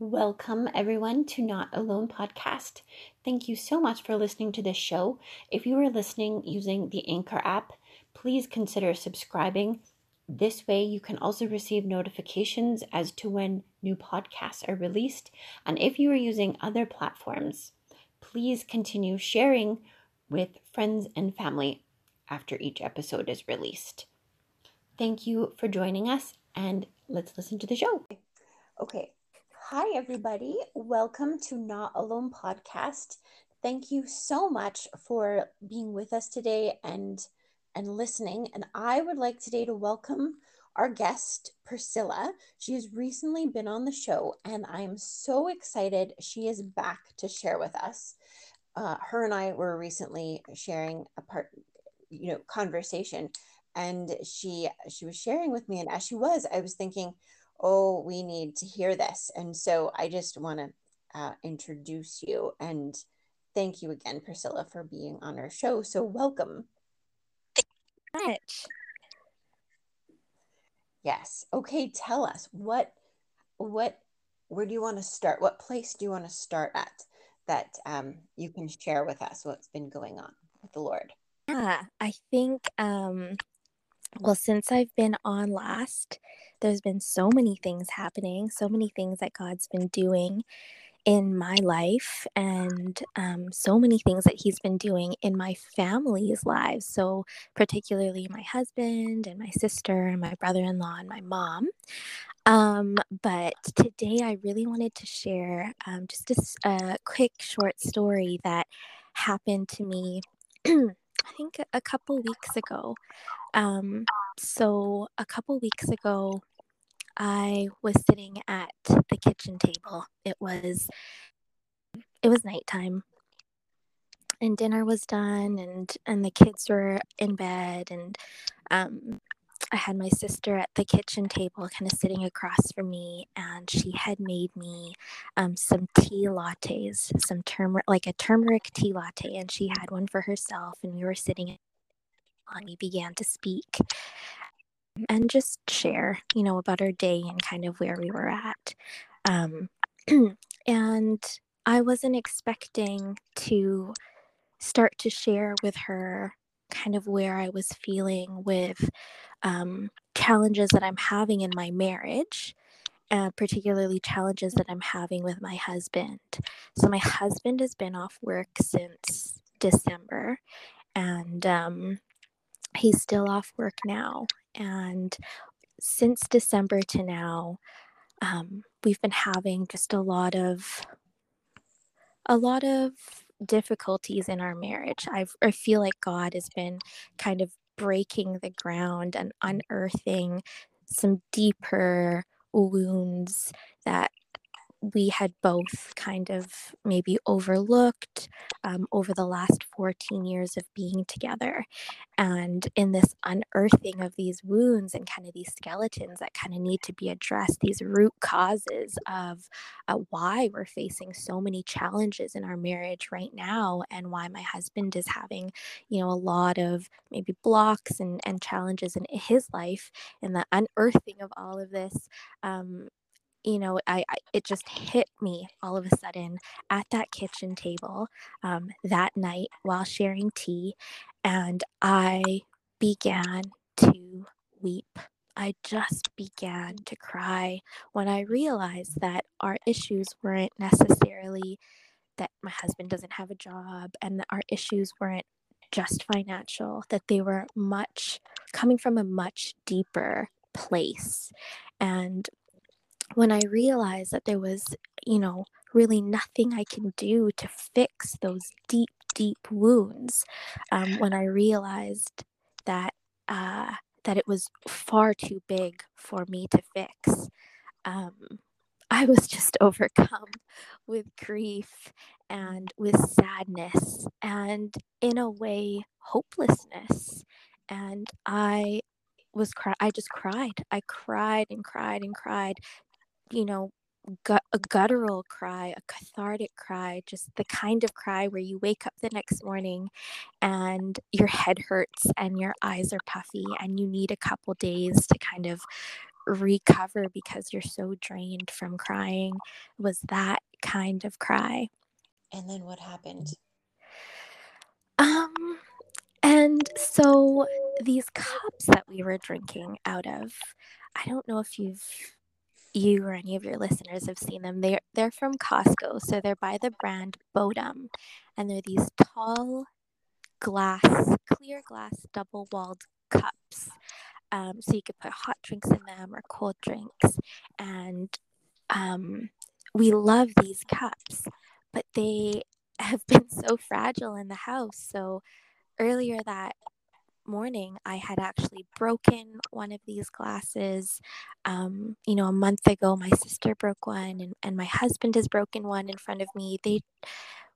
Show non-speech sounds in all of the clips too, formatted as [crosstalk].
Welcome, everyone, to Not Alone podcast. Thank you so much for listening to this show. If you are listening using the Anchor app, please consider subscribing. This way, you can also receive notifications as to when new podcasts are released. And if you are using other platforms, please continue sharing with friends and family after each episode is released. Thank you for joining us, and let's listen to the show. Okay, Hi, everybody. Welcome to Not Alone podcast. Thank you so much for being with us today and and listening. And I would like today to welcome our guest, Priscilla. She has recently been on the show, and I am so excited she is back to share with us. Uh, her and I were recently sharing a part, you know, conversation, and she she was sharing with me, and as she was, I was thinking oh, we need to hear this. And so I just want to uh, introduce you and thank you again, Priscilla, for being on our show. So welcome. Thank you much. Yes. Okay. Tell us what, what, where do you want to start? What place do you want to start at that um, you can share with us what's been going on with the Lord? Yeah, I think um, well, since I've been on last, there's been so many things happening, so many things that God's been doing in my life, and um, so many things that He's been doing in my family's lives. So, particularly my husband and my sister and my brother in law and my mom. Um, but today I really wanted to share um, just a, a quick short story that happened to me. [clears throat] I think a couple weeks ago. Um, so a couple weeks ago, I was sitting at the kitchen table. It was it was nighttime, and dinner was done, and and the kids were in bed, and um, I had my sister at the kitchen table, kind of sitting across from me, and she had made me um, some tea lattes, some turmeric, like a turmeric tea latte, and she had one for herself, and we were sitting. And we began to speak and just share, you know, about our day and kind of where we were at. Um, [clears throat] and I wasn't expecting to start to share with her kind of where I was feeling with um, challenges that I'm having in my marriage, uh, particularly challenges that I'm having with my husband. So, my husband has been off work since December, and um, he's still off work now. And since December to now, um, we've been having just a lot of a lot of difficulties in our marriage. I've, I feel like God has been kind of breaking the ground and unearthing some deeper wounds that we had both kind of maybe overlooked um, over the last 14 years of being together. And in this unearthing of these wounds and kind of these skeletons that kind of need to be addressed, these root causes of uh, why we're facing so many challenges in our marriage right now and why my husband is having, you know, a lot of maybe blocks and, and challenges in his life and the unearthing of all of this um, you know, I, I, it just hit me all of a sudden at that kitchen table um, that night while sharing tea, and I began to weep. I just began to cry when I realized that our issues weren't necessarily that my husband doesn't have a job and that our issues weren't just financial, that they were much coming from a much deeper place. And when I realized that there was, you know, really nothing I can do to fix those deep, deep wounds, um, when I realized that uh, that it was far too big for me to fix, um, [laughs] I was just overcome with grief and with sadness and, in a way, hopelessness. And I was cry I just cried. I cried and cried and cried you know, gut, a guttural cry, a cathartic cry, just the kind of cry where you wake up the next morning and your head hurts and your eyes are puffy and you need a couple days to kind of recover because you're so drained from crying was that kind of cry. And then what happened? Um and so these cups that we were drinking out of i don't know if you've you or any of your listeners have seen them they're they're from costco so they're by the brand bodum and they're these tall glass clear glass double walled cups um, so you could put hot drinks in them or cold drinks. And um, we love these cups, but they have [laughs] been so fragile in the house. So earlier that morning, I had actually broken one of these glasses. Um, you know, a month ago, my sister broke one, and, and my husband has broken one in front of me. They,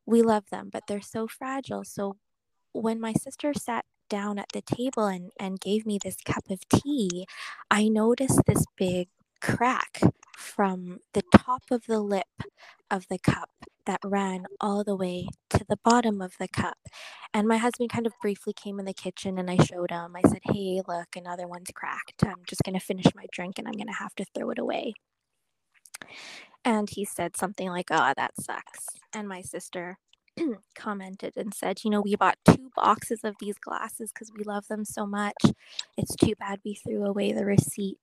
we love them, but they're so fragile. So when my sister sat down at the table and, and gave me this cup of tea, I noticed this big crack from the top of the lip of the cup that ran all the way to the bottom of the cup. And my husband kind of briefly came in the kitchen and I showed him. I said, Hey, look, another one's cracked. I'm just going to finish my drink and I'm going to have to throw it away. And he said something like, Oh, that sucks. And my sister [clears throat] commented and said, You know, we bought two boxes of these glasses because we love them so much. It's too bad we threw away the receipt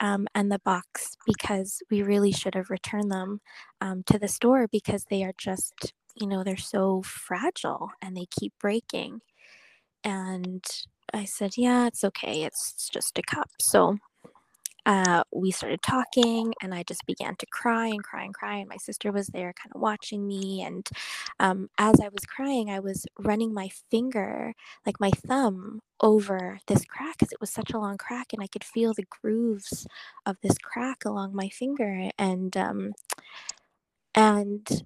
um, and the box because we really should have returned them um, to the store because they are just, you know, they're so fragile and they keep breaking. And I said, Yeah, it's okay. It's just a cup. So uh, we started talking and I just began to cry and cry and cry. And my sister was there kind of watching me. And um, as I was crying, I was running my finger, like my thumb, over this crack because it was such a long crack and I could feel the grooves of this crack along my finger. And, um, and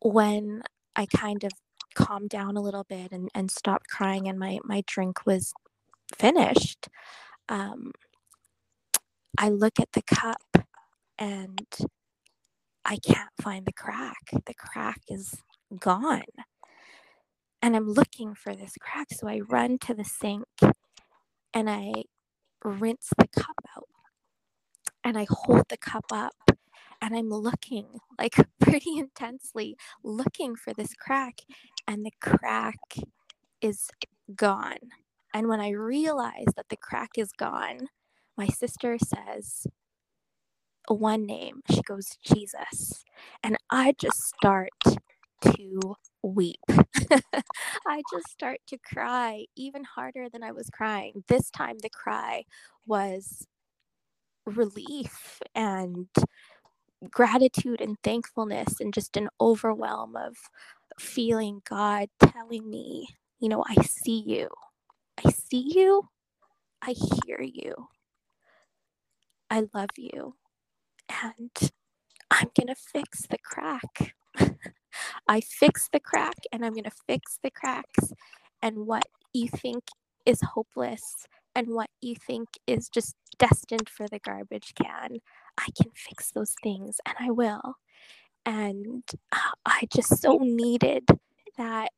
when I kind of calmed down a little bit and, and stopped crying and my, my drink was finished, um, I look at the cup and I can't find the crack. The crack is gone. And I'm looking for this crack. So I run to the sink and I rinse the cup out. And I hold the cup up and I'm looking like [laughs] pretty intensely, looking for this crack. And the crack is gone. And when I realize that the crack is gone, my sister says one name. She goes, Jesus. And I just start to weep. [laughs] I just start to cry even harder than I was crying. This time, the cry was relief and gratitude and thankfulness and just an overwhelm of feeling God telling me, you know, I see you. I see you. I hear you. I love you and I'm going to fix the crack. [laughs] I fix the crack and I'm going to fix the cracks. And what you think is hopeless and what you think is just destined for the garbage can, I can fix those things and I will. And uh, I just so needed that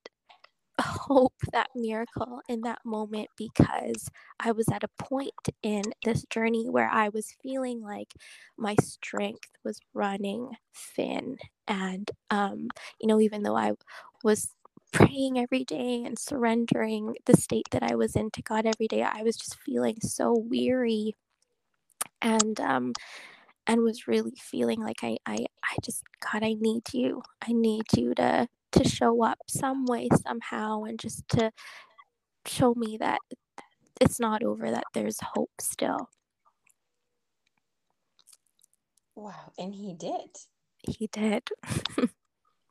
hope, that miracle in that moment because I was at a point in this journey where I was feeling like my strength was running thin. And, um, you know, even though I was praying every day and surrendering the state that I was in to God every day, I was just feeling so weary and, um, and was really feeling like I, I, I just, God, I need you. I need you to to show up some way somehow and just to show me that it's not over that there's hope still. Wow and he did. He did. [laughs]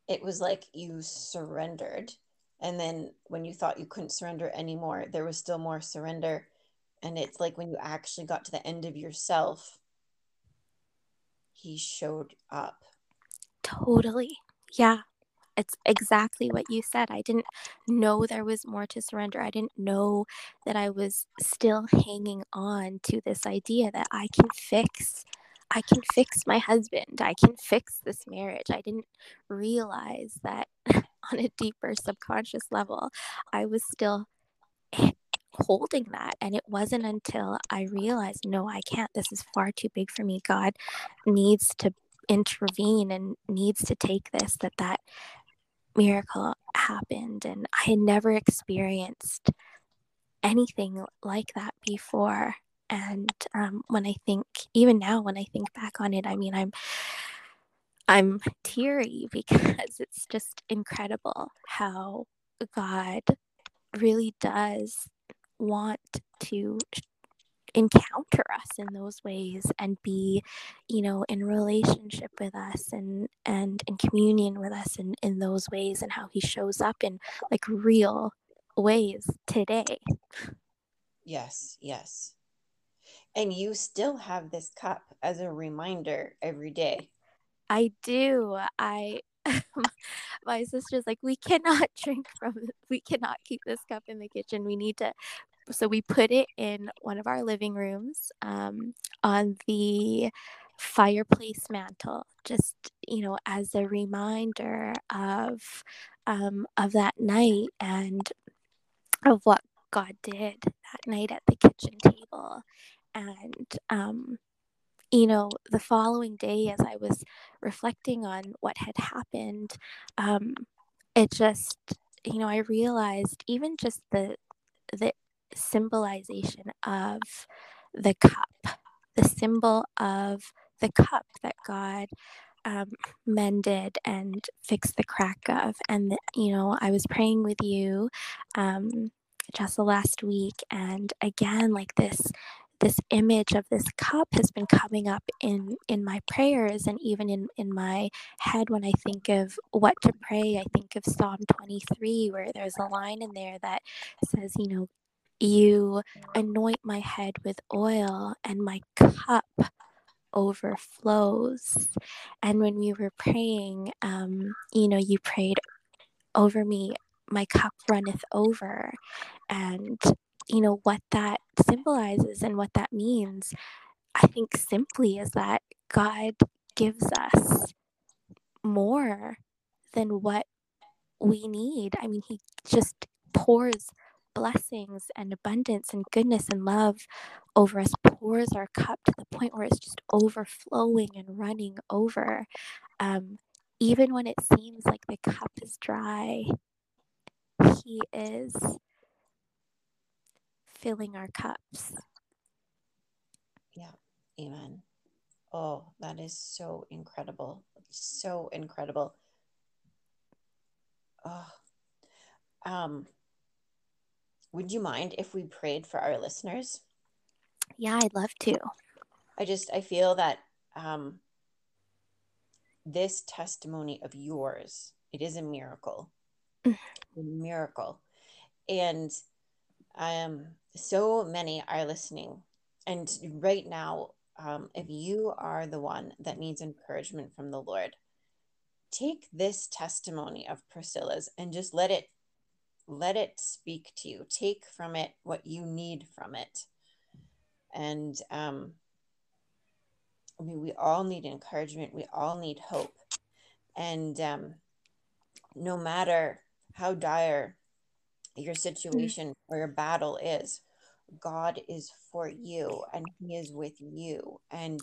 It was like you surrendered and then when you thought you couldn't surrender anymore there was still more surrender and it's like when you actually got to the end of yourself he showed up. Totally. Yeah it's exactly what you said. I didn't know there was more to surrender. I didn't know that I was still hanging on to this idea that I can fix I can fix my husband. I can fix this marriage. I didn't realize that [laughs] on a deeper subconscious level, I was still holding that. And it wasn't until I realized, no, I can't. This is far too big for me. God needs to intervene and needs to take this that that miracle happened. And I had never experienced anything like that before. And um, when I think, even now, when I think back on it, I mean, I'm I'm teary [laughs] because it's just incredible how God really does want to encounter us in those ways and be you know in relationship with us and and in communion with us in in those ways and how he shows up in like real ways today yes yes and you still have this cup as a reminder every day I do. I [laughs] my sister's like, we cannot [laughs] drink from we cannot keep this cup in the kitchen. We need to so we put it in one of our living rooms um, on the fireplace mantle just you know as a reminder of um, of that night and of what god did that night at the kitchen table. And um, you know, the following day, as I was reflecting on what had happened, um, it just, you know, I realized even just the the symbolization of the cup, the symbol of the cup that God um, mended and fixed the crack of. And, you know, I was praying with you, um, Jessa, last week, and again, like this this image of this cup has been coming up in in my prayers and even in in my head when i think of what to pray i think of psalm 23 where there's a line in there that says you know you anoint my head with oil and my cup overflows. And when we were praying um you know you prayed over me my cup runneth over. And you know what that symbolizes and what that means i think simply is that god gives us more than what we need. I mean he just pours blessings and abundance and goodness and love over us pours our cup to the point where it's just overflowing and running over um, even when it seems like the cup is dry he is filling our cups. Yeah. Amen. Oh, that is so incredible. So incredible. Oh. Um would you mind if we prayed for our listeners? Yeah, I'd love to. I just I feel that um this testimony of yours, it is a miracle. Mm. a miracle. And um so many are listening. And right now, um, if you are the one that needs encouragement from the Lord, take this testimony of Priscilla's and just let it let it speak to you. Take from it what you need from it. And um, I mean, we all need encouragement. We all need hope. And um, no matter how dire your situation or your battle is. God is for you and He is with you and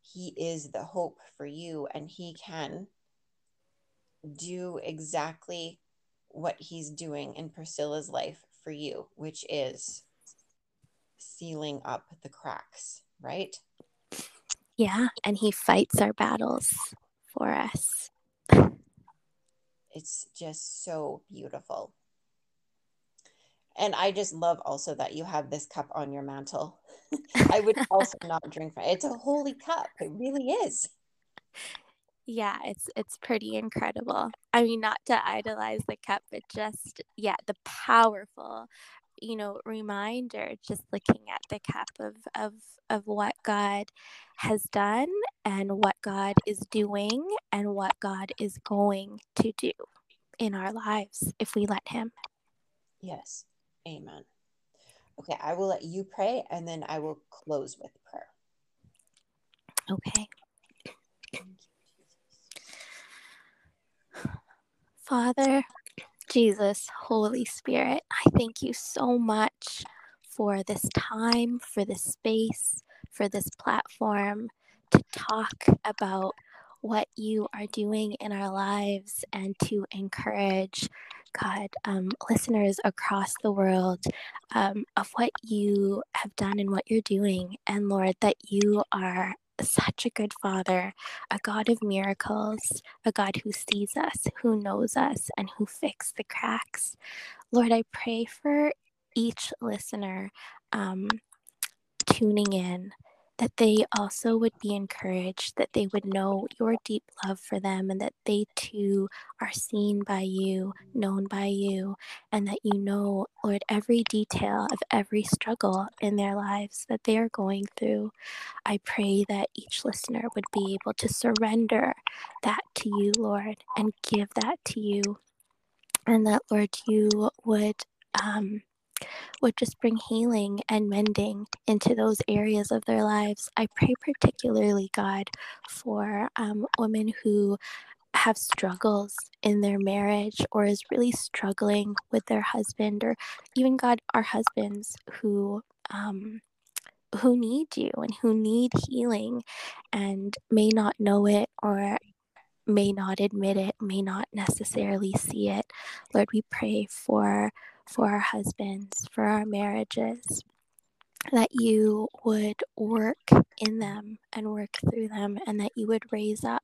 He is the hope for you and He can do exactly what He's doing in Priscilla's life for you, which is sealing up the cracks, right? Yeah, and He fights our battles for us. It's just so beautiful. And I just love also that you have this cup on your mantle. [laughs] I would [laughs] also not drink from it. It's a holy cup. It really is. Yeah, it's it's pretty incredible. I mean, not to idolize the cup, but just yeah, the powerful, you know, reminder just looking at the cup of of of what God has done and what God is doing and what God is going to do in our lives if we let him. Yes. Amen. Okay, I will let you pray and then I will close with prayer. Okay. Father, Jesus, Holy Spirit, I thank you so much for this time, for this space, for this platform to talk about what you are doing in our lives and to encourage God, um, listeners across the world, um, of what you have done and what you're doing. And Lord, that you are such a good father, a God of miracles, a God who sees us, who knows us, and who fixes the cracks. Lord, I pray for each listener um, tuning in that they also would be encouraged, that they would know your deep love for them, and that they too are seen by you, known by you, and that you know, Lord, every detail of every struggle in their lives that they are going through. I pray that each listener would be able to surrender that to you, Lord, and give that to you. And that, Lord, you would um, would just bring healing and mending into those areas of their lives. I pray particularly, God, for um, women who have struggles in their marriage or is really struggling with their husband or even God, our husbands who um, who need you and who need healing and may not know it or may not admit it, may not necessarily see it. Lord, we pray for for our husbands, for our marriages, that you would work in them and work through them, and that you would raise up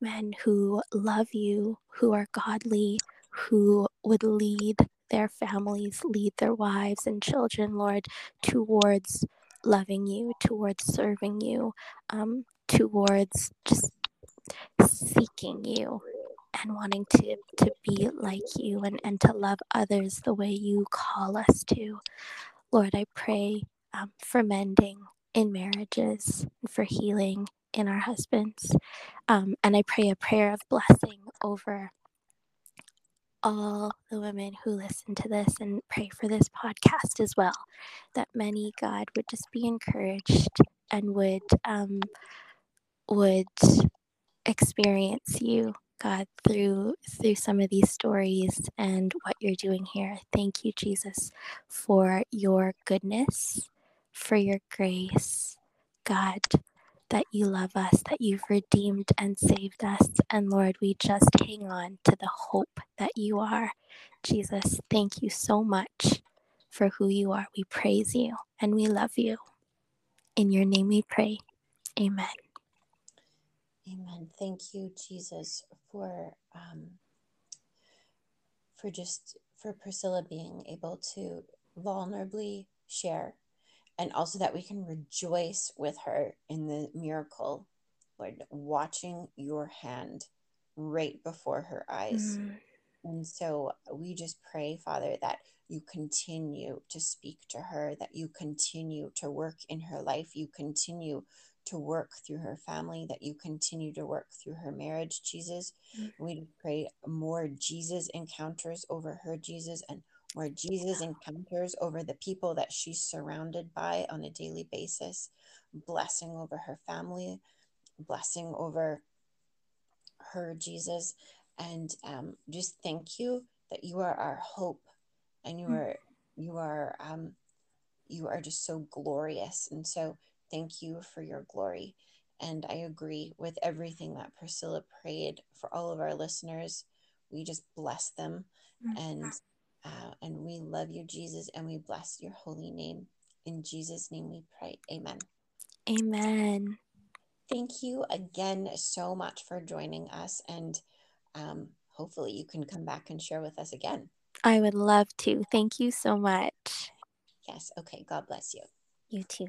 men who love you, who are godly, who would lead their families, lead their wives and children, Lord, towards loving you, towards serving you, um, towards just seeking you and wanting to to be like you and and to love others the way you call us to. Lord i pray um, for mending in marriages and for healing in our husbands. Um, and i pray a prayer of blessing over all the women who listen to this and pray for this podcast as well that many god would just be encouraged and would um, would experience you God through through some of these stories and what you're doing here. Thank you Jesus for your goodness, for your grace. God, that you love us, that you've redeemed and saved us. And Lord, we just hang on to the hope that you are. Jesus, thank you so much for who you are. We praise you and we love you. In your name we pray. Amen. Amen. Thank you, Jesus, for um, for just for Priscilla being able to vulnerably share, and also that we can rejoice with her in the miracle, Lord, watching your hand right before her eyes. Mm. And so we just pray, Father, that you continue to speak to her, that you continue to work in her life, you continue to work through her family, that you continue to work through her marriage, Jesus. Mm-hmm. We pray more Jesus encounters over her, Jesus, and more Jesus encounters over the people that she's surrounded by on a daily basis. Blessing over her family, blessing over her, Jesus. And um, just thank you that you are our hope and you mm. are, you are, um, you are just so glorious. And so Thank you for your glory. And I agree with everything that Priscilla prayed for all of our listeners. We just bless them mm-hmm. and uh, and we love you, Jesus, and we bless your holy name. In Jesus' name we pray. Amen. Amen. Thank you again so much for joining us. And um, hopefully you can come back and share with us again. I would love to. Thank you so much. Yes. Okay. God bless you. You too.